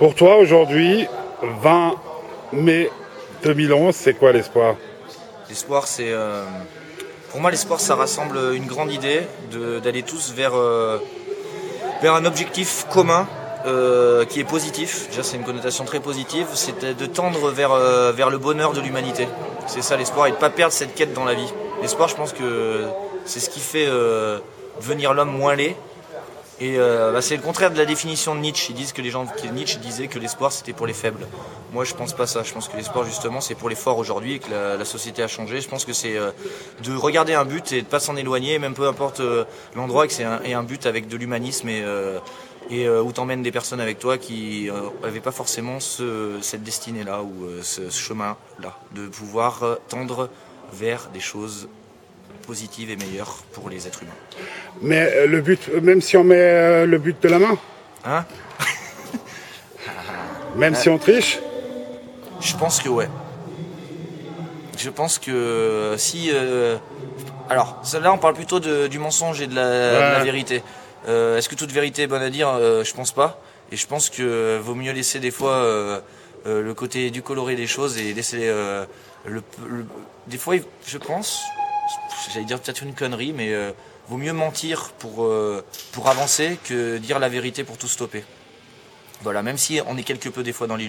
Pour toi, aujourd'hui, 20 mai 2011, c'est quoi l'espoir? L'espoir, c'est. euh, pour moi, l'espoir, ça rassemble une grande idée d'aller tous vers, euh, vers un objectif commun euh, qui est positif. Déjà, c'est une connotation très positive. C'est de tendre vers, vers le bonheur de l'humanité. C'est ça l'espoir et de ne pas perdre cette quête dans la vie. L'espoir, je pense que c'est ce qui fait devenir l'homme moins laid. Et euh, bah, c'est le contraire de la définition de Nietzsche. Ils disent que les gens, que Nietzsche que l'espoir c'était pour les faibles. Moi, je pense pas ça. Je pense que l'espoir justement c'est pour les forts aujourd'hui et que la, société a changé. Je pense que c'est euh, de regarder un but et de pas s'en éloigner, même peu importe euh, l'endroit, que c'est un, et un but avec de l'humanisme et où t'emmènes des personnes avec toi qui euh, avaient pas forcément ce, cette destinée-là ou euh, ce, ce chemin-là, de pouvoir tendre vers des choses positives et meilleures pour les êtres humains. Mais euh, le but, euh, même si on met euh, le but de la main, Hein même si on triche, Je pense que ouais. Je pense que si. euh, alors, là, on parle plutôt de- du mensonge et de la, de la Ouais. vérité. Euh, Est-ce que toute vérité est bonne à dire? Euh, Je pense pas. Et je pense que vaut mieux laisser des fois le côté du coloré des choses et laisser le, le- Des fois, je pense, j'allais dire peut-être une connerie, mais euh, vaut mieux mentir pour, euh, pour avancer que dire la vérité pour tout stopper. Voilà, même si on est quelque peu des fois dans l'illusion.